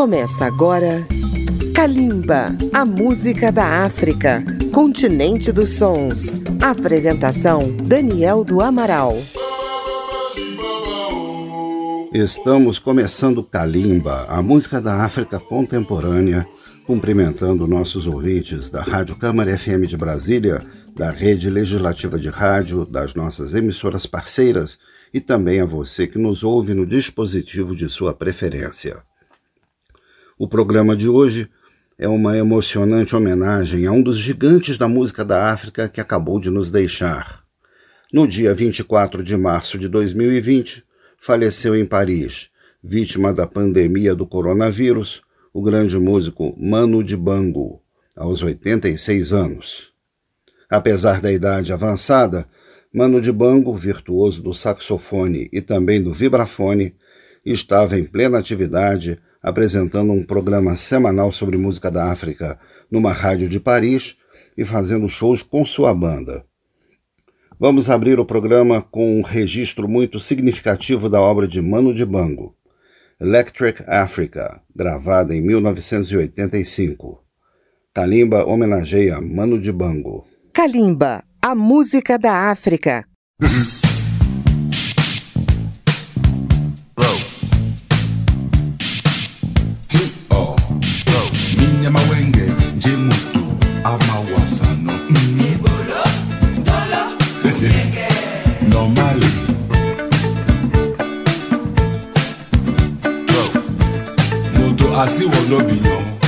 Começa agora Kalimba, a música da África, continente dos sons. Apresentação Daniel do Amaral. Estamos começando Kalimba, a música da África contemporânea, cumprimentando nossos ouvintes da Rádio Câmara FM de Brasília, da Rede Legislativa de Rádio, das nossas emissoras parceiras e também a você que nos ouve no dispositivo de sua preferência. O programa de hoje é uma emocionante homenagem a um dos gigantes da música da África que acabou de nos deixar. No dia 24 de março de 2020, faleceu em Paris, vítima da pandemia do coronavírus, o grande músico Manu Dibango, aos 86 anos. Apesar da idade avançada, Manu Dibango, virtuoso do saxofone e também do vibrafone, estava em plena atividade apresentando um programa semanal sobre música da África numa rádio de Paris e fazendo shows com sua banda. Vamos abrir o programa com um registro muito significativo da obra de Mano Dibango, Electric Africa, gravada em 1985. Kalimba homenageia Mano Dibango. Kalimba, a música da África. Asiwọ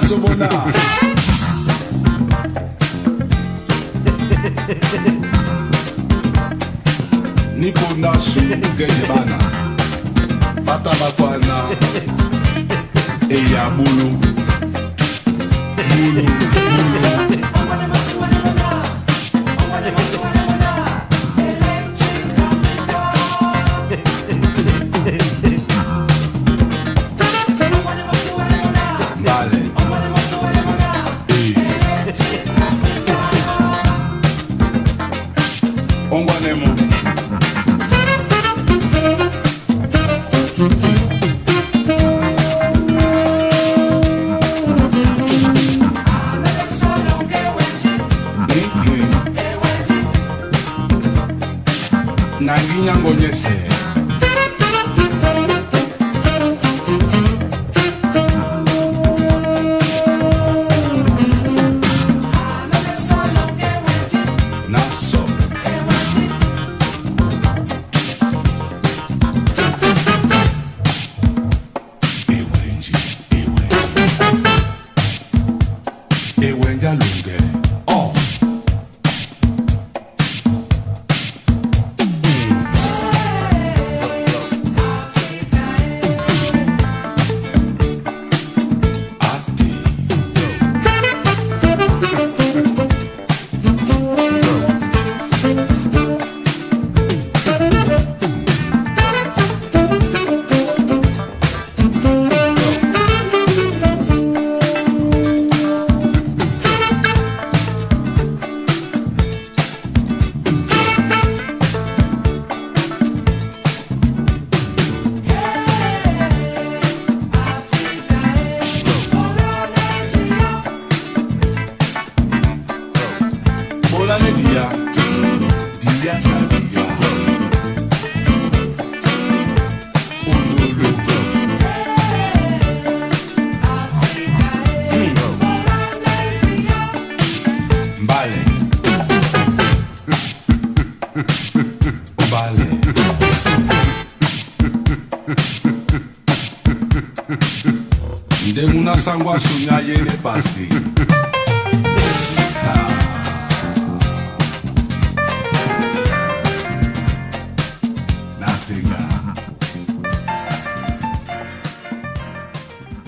basobona nikonda sugeye bana. Bata bakwana. Eya bulu.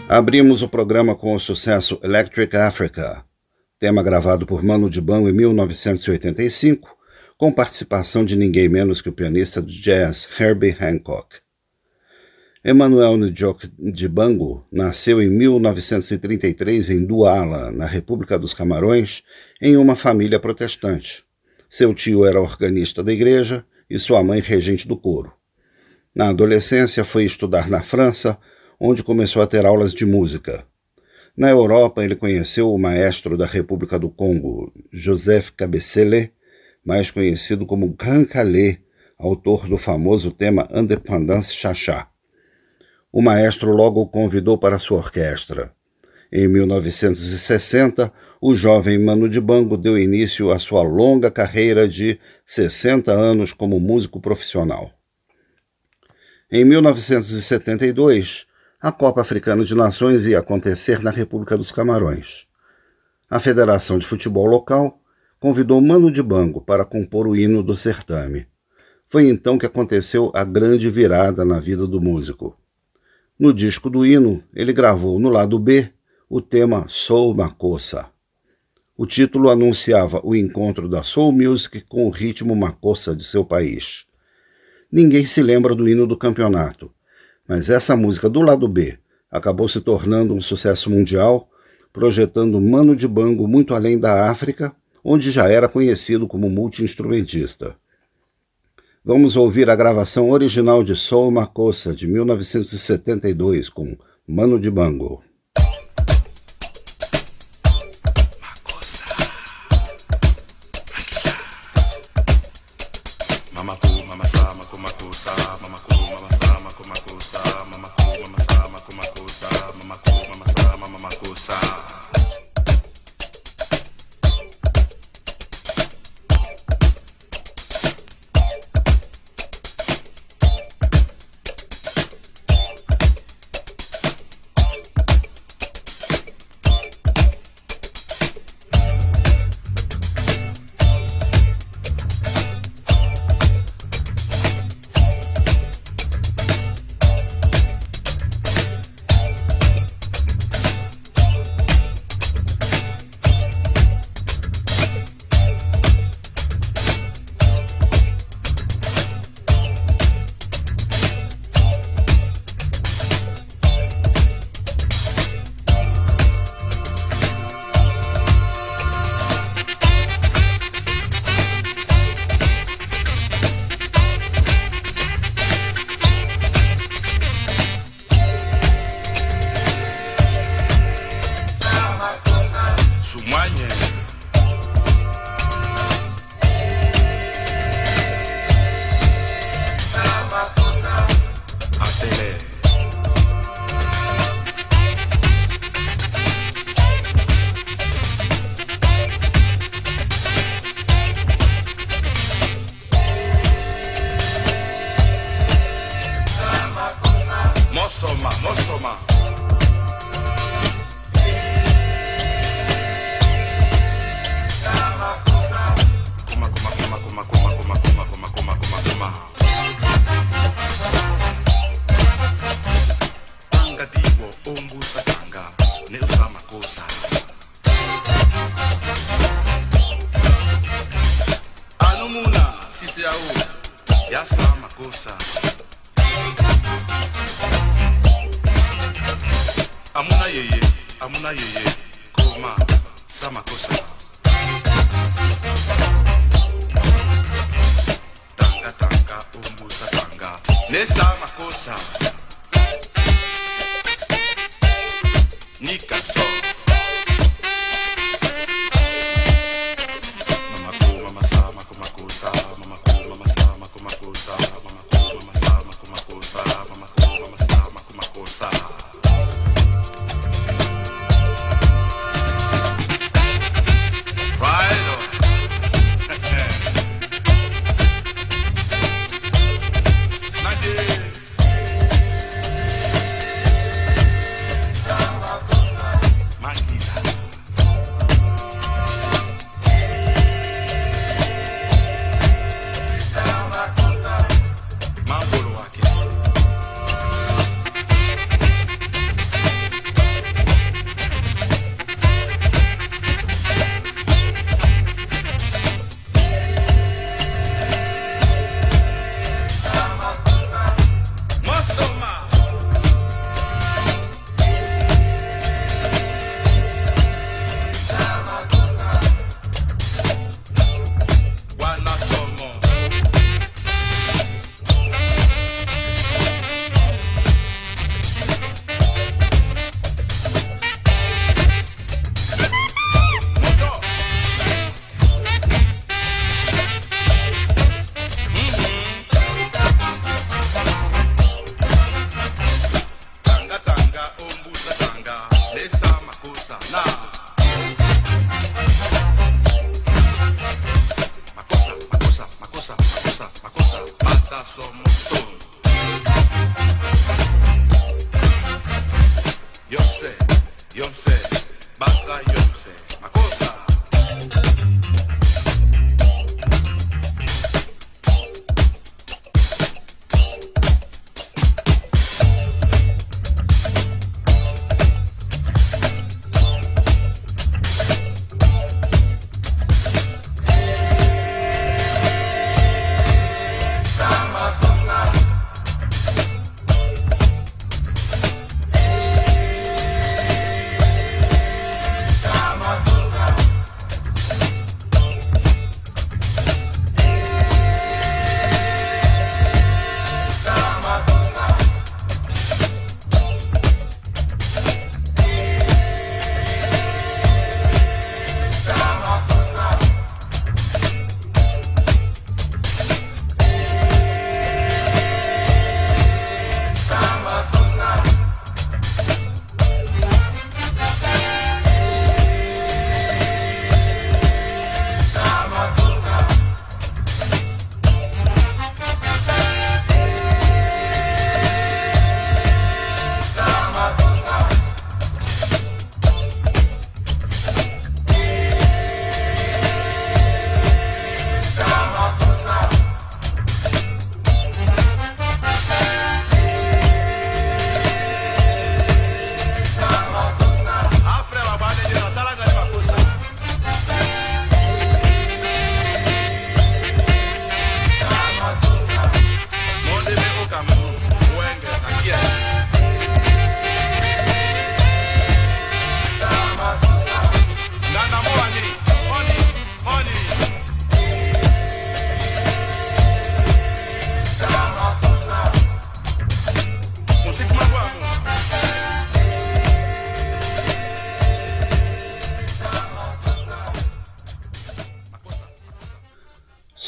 Abrimos o programa com o sucesso Electric Africa, tema gravado por Mano Dibango em 1985, com participação de ninguém menos que o pianista de jazz Herbie Hancock. Emmanuel Njok Dibango nasceu em 1933 em Douala, na República dos Camarões, em uma família protestante. Seu tio era organista da igreja e sua mãe regente do coro. Na adolescência foi estudar na França, onde começou a ter aulas de música. Na Europa, ele conheceu o maestro da República do Congo, Joseph Kabesele, mais conhecido como Calais, autor do famoso tema Independance Chachá o maestro logo o convidou para sua orquestra. Em 1960, o jovem Mano Dibango deu início à sua longa carreira de 60 anos como músico profissional. Em 1972, a Copa Africana de Nações ia acontecer na República dos Camarões. A Federação de Futebol local convidou Mano Dibango para compor o hino do certame. Foi então que aconteceu a grande virada na vida do músico. No disco do hino, ele gravou no lado B o tema Soul Makossa. O título anunciava o encontro da soul music com o ritmo makossa de seu país. Ninguém se lembra do hino do campeonato, mas essa música do lado B acabou se tornando um sucesso mundial, projetando Mano de Bango muito além da África, onde já era conhecido como multiinstrumentista. Vamos ouvir a gravação original de Soul Makossa, de 1972, com Mano de Bango. Yasa makosa. Amuna yeye amuna yeye. Koma sa makosa. Tanga tanga umbusa tanga. Nesa makosa. Nikaso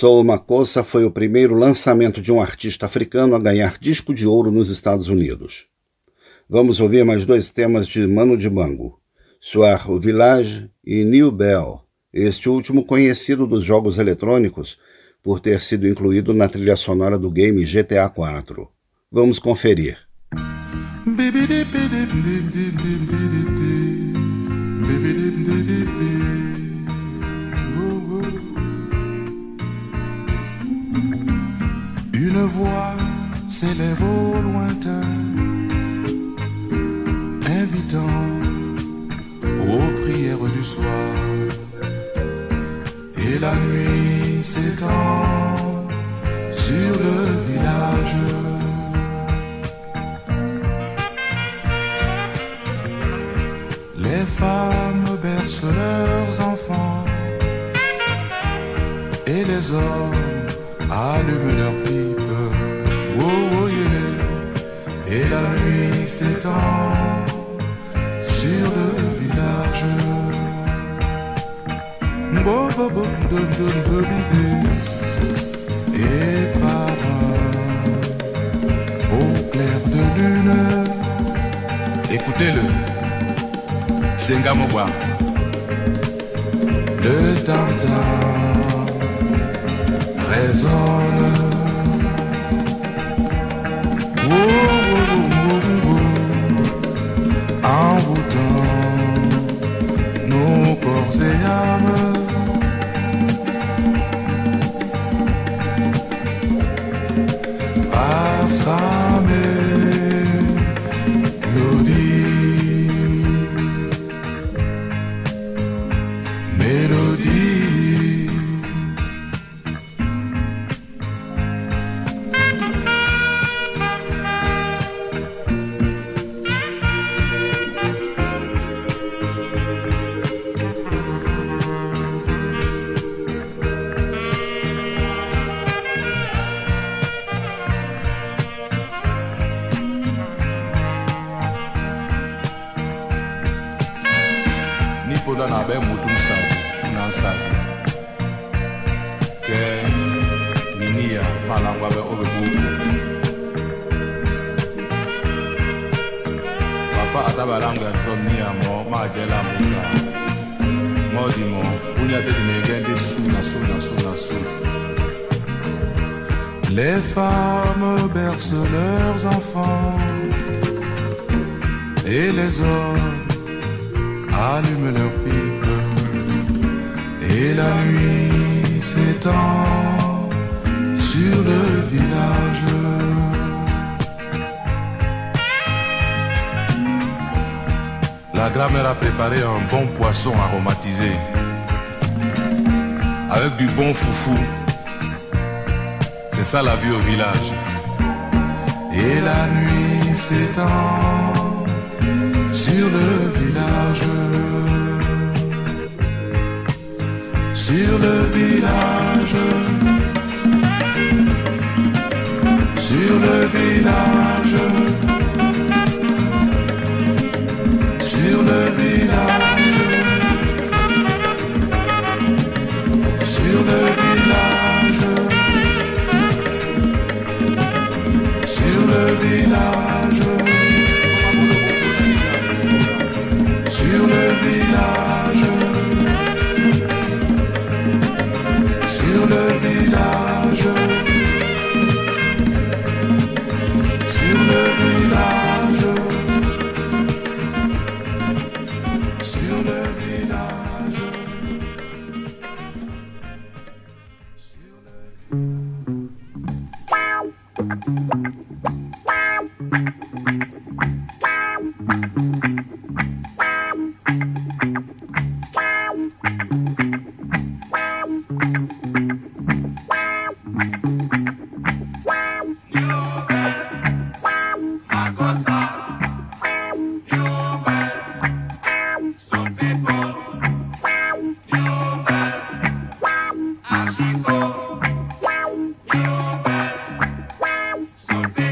Soul Makossa foi o primeiro lançamento de um artista africano a ganhar disco de ouro nos Estados Unidos. Vamos ouvir mais dois temas de Mano Dibango, Soir au Village e New Bell, este último conhecido dos jogos eletrônicos por ter sido incluído na trilha sonora do game GTA IV. Vamos conferir. Une voix s'élève au lointain, invitant aux prières du soir. Et la nuit s'étend sur le village. Les femmes bercent leurs enfants et les hommes allument leurs pipes. Et la nuit s'étend sur le village. Et par au clair de lune, écoutez-le, le tintin résonne. Nos corps et âmes. Sur le village. La grand-mère a préparé un bon poisson aromatisé avec du bon foufou. C'est ça la vie au village. Et la nuit s'étend sur le village. Sur le village. Sur le village. Thank.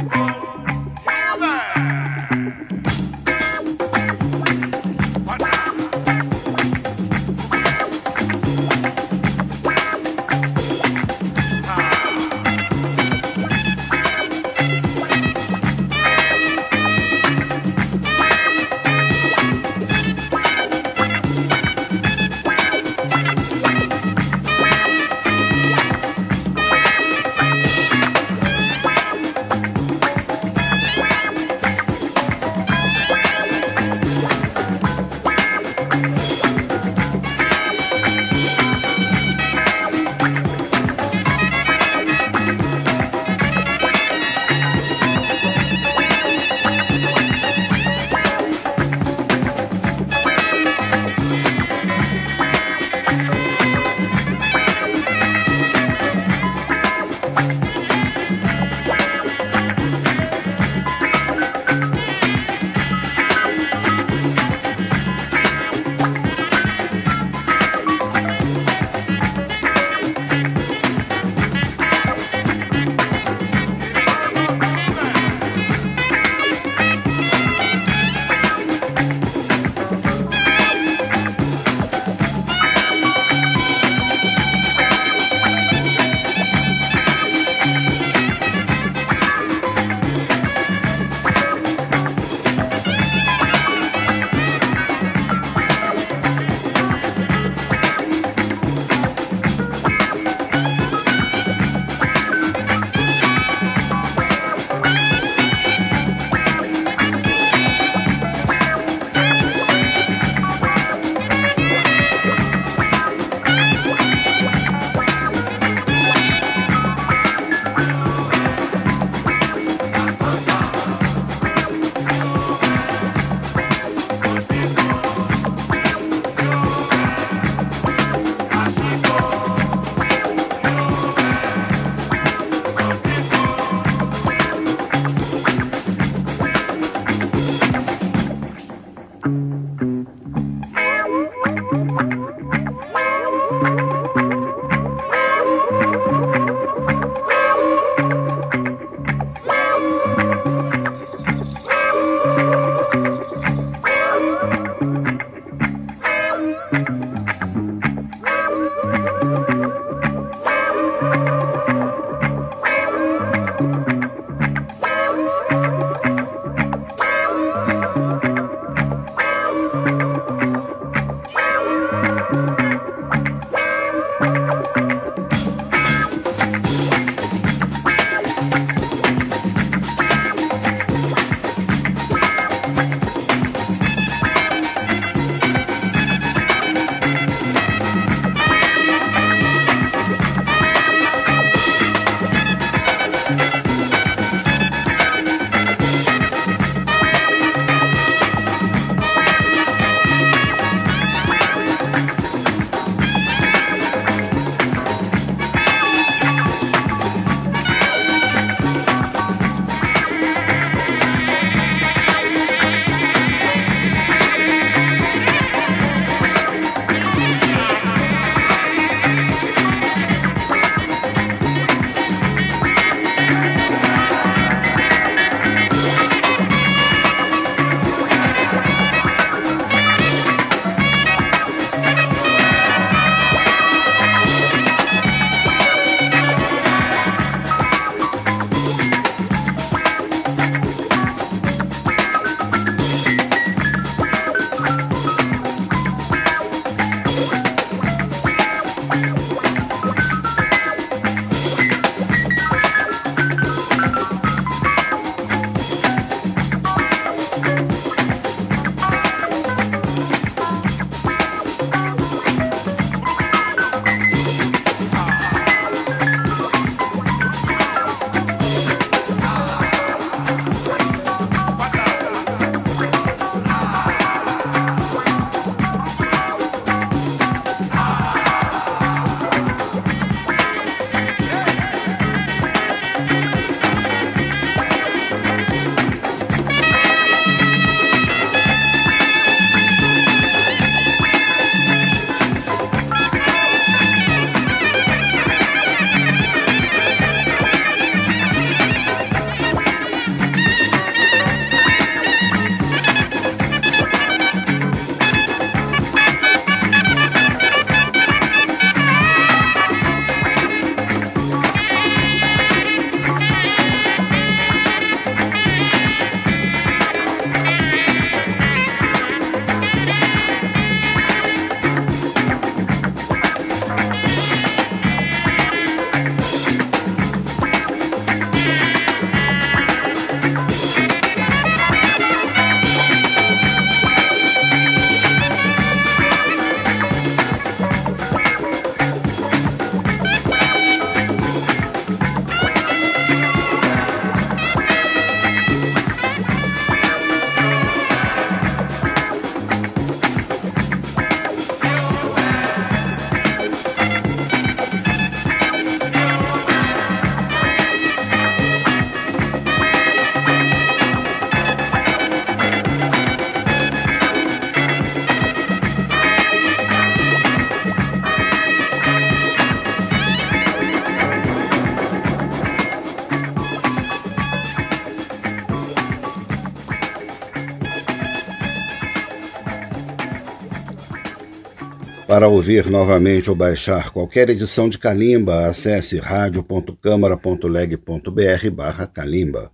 Para ouvir novamente ou baixar qualquer edição de Calimba, acesse radio.câmara.leg.br barra Calimba.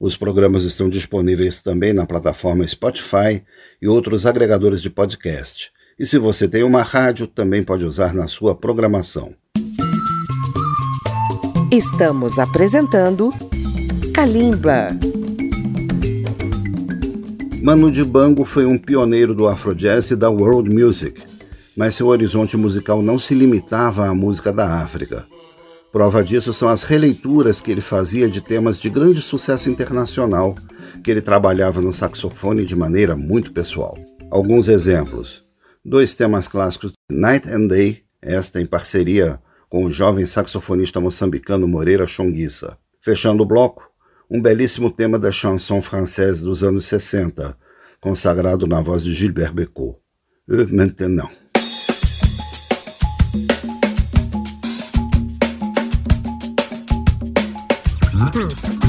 Os programas estão disponíveis também na plataforma Spotify e outros agregadores de podcast. E se você tem uma rádio, também pode usar na sua programação. Estamos apresentando Calimba. Manu Dibango foi um pioneiro do Afrojazz e da World Music mas seu horizonte musical não se limitava à música da África. Prova disso são as releituras que ele fazia de temas de grande sucesso internacional, que ele trabalhava no saxofone de maneira muito pessoal. Alguns exemplos: dois temas clássicos, Night and Day, esta em parceria com o jovem saxofonista moçambicano Moreira Chonguissa. Fechando o bloco, um belíssimo tema da chanson française dos anos 60, consagrado na voz de Gilbert Bécaud. Maintenant. Improved.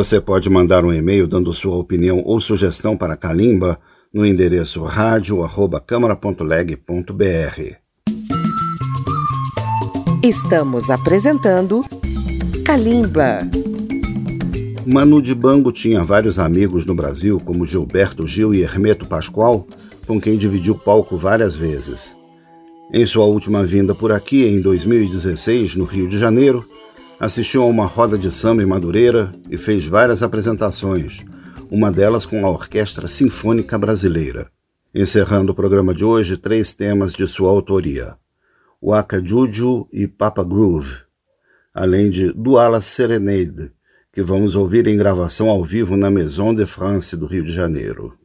Você pode mandar um e-mail dando sua opinião ou sugestão para Kalimba no endereço radio@câmara.leg.br. Estamos apresentando Kalimba. Manu Dibango tinha vários amigos no Brasil, como Gilberto Gil e Hermeto Pascoal, com quem dividiu palco várias vezes. Em sua última vinda por aqui, em 2016, no Rio de Janeiro, assistiu a uma roda de samba em Madureira e fez várias apresentações, uma delas com a Orquestra Sinfônica Brasileira. Encerrando o programa de hoje, três temas de sua autoria: Waka Juju e Papa Groove, além de Duala Serenade, que vamos ouvir em gravação ao vivo na Maison de France do Rio de Janeiro.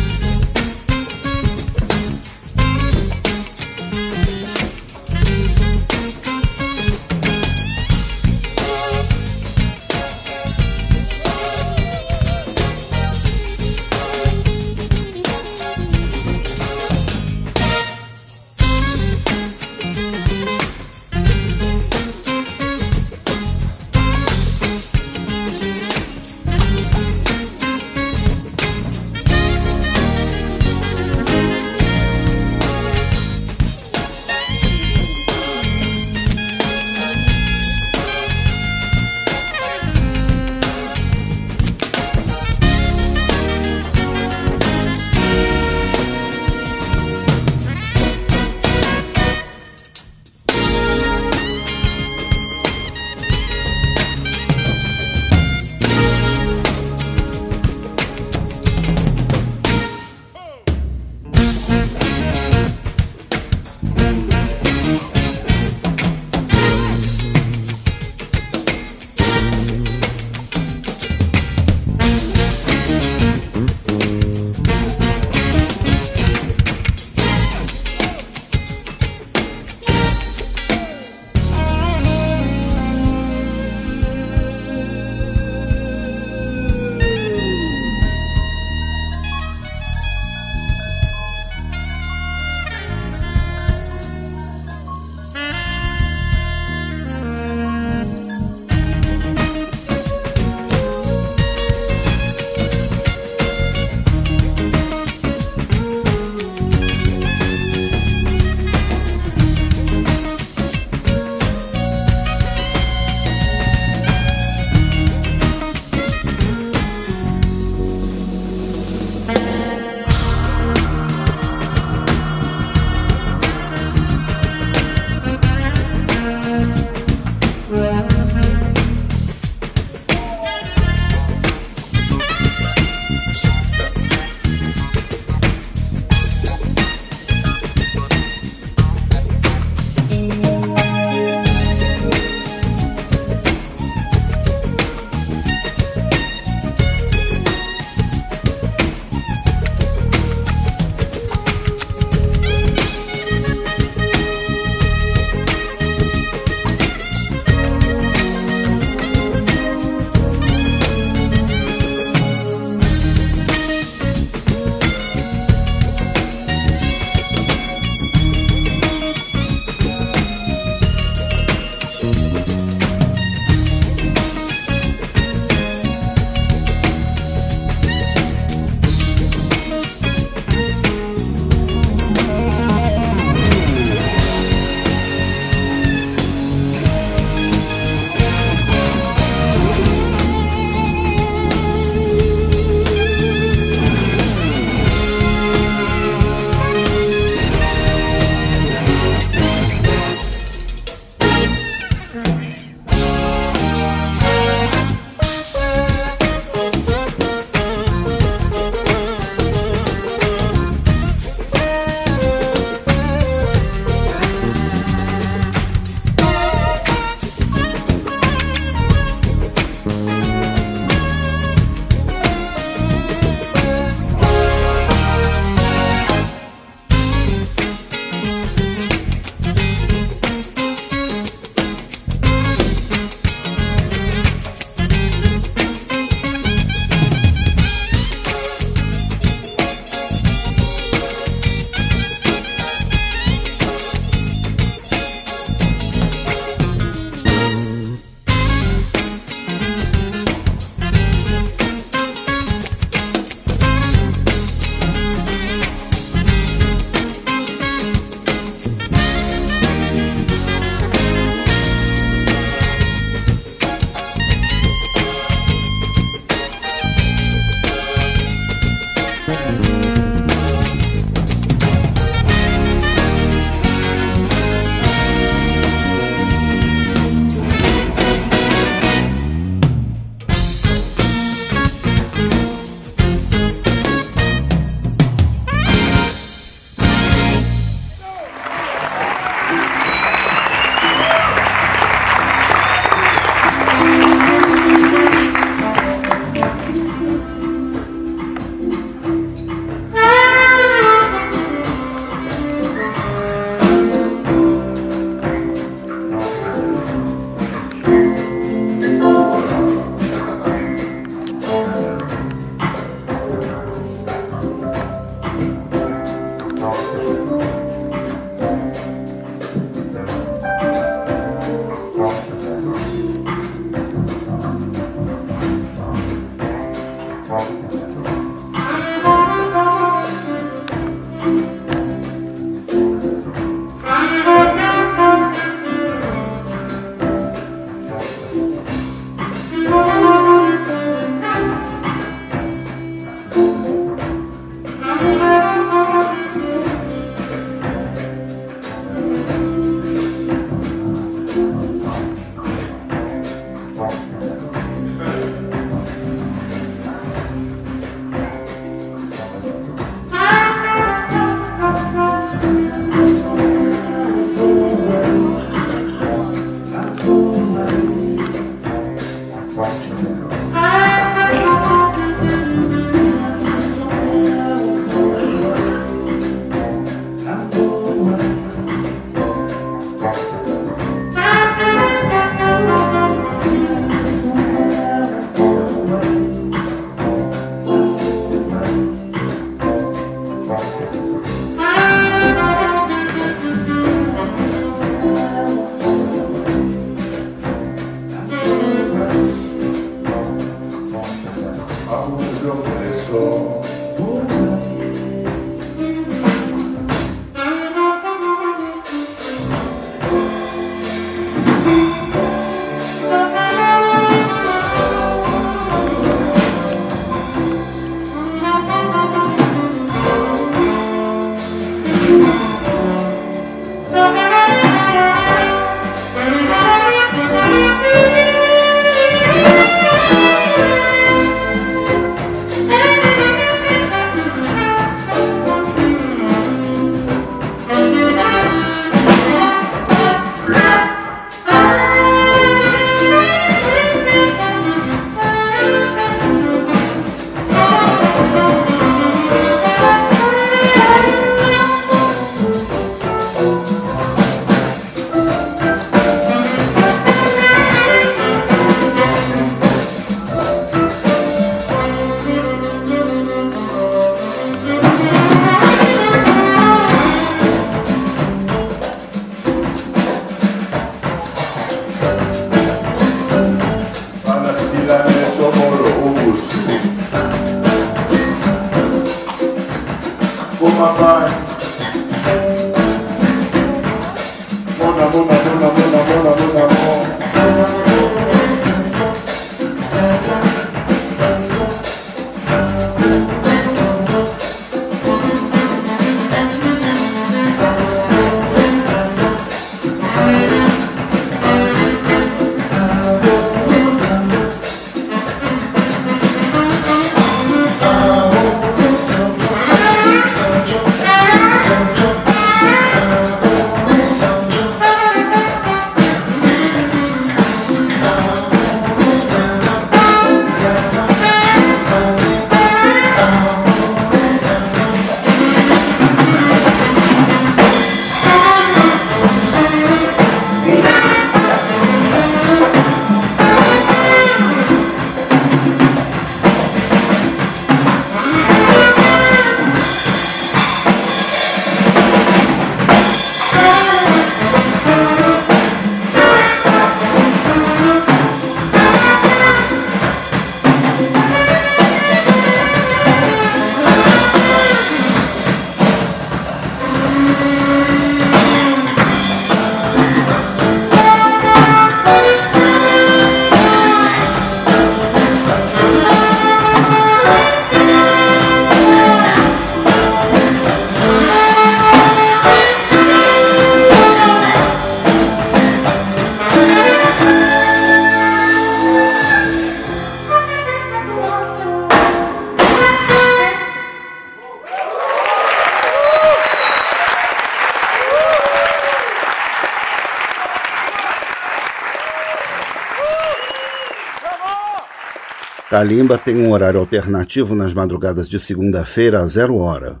Kalimba tem um horário alternativo nas madrugadas de segunda-feira a zero hora.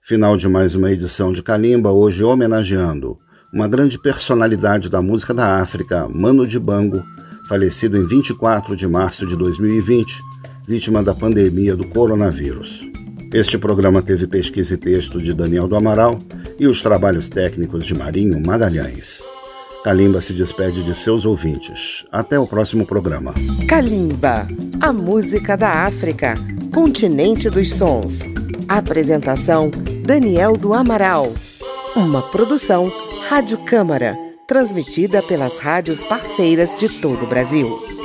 Final de mais uma edição de Kalimba, hoje homenageando uma grande personalidade da música da África, Mano Dibango, falecido em 24 de março de 2020, vítima da pandemia do coronavírus. Este programa teve pesquisa e texto de Daniel do Amaral e os trabalhos técnicos de Marinho Magalhães. Kalimba se despede de seus ouvintes. Até o próximo programa. Kalimba, a música da África, continente dos sons. Apresentação: Daniel do Amaral. Uma produção Rádio Câmara, transmitida pelas rádios parceiras de todo o Brasil.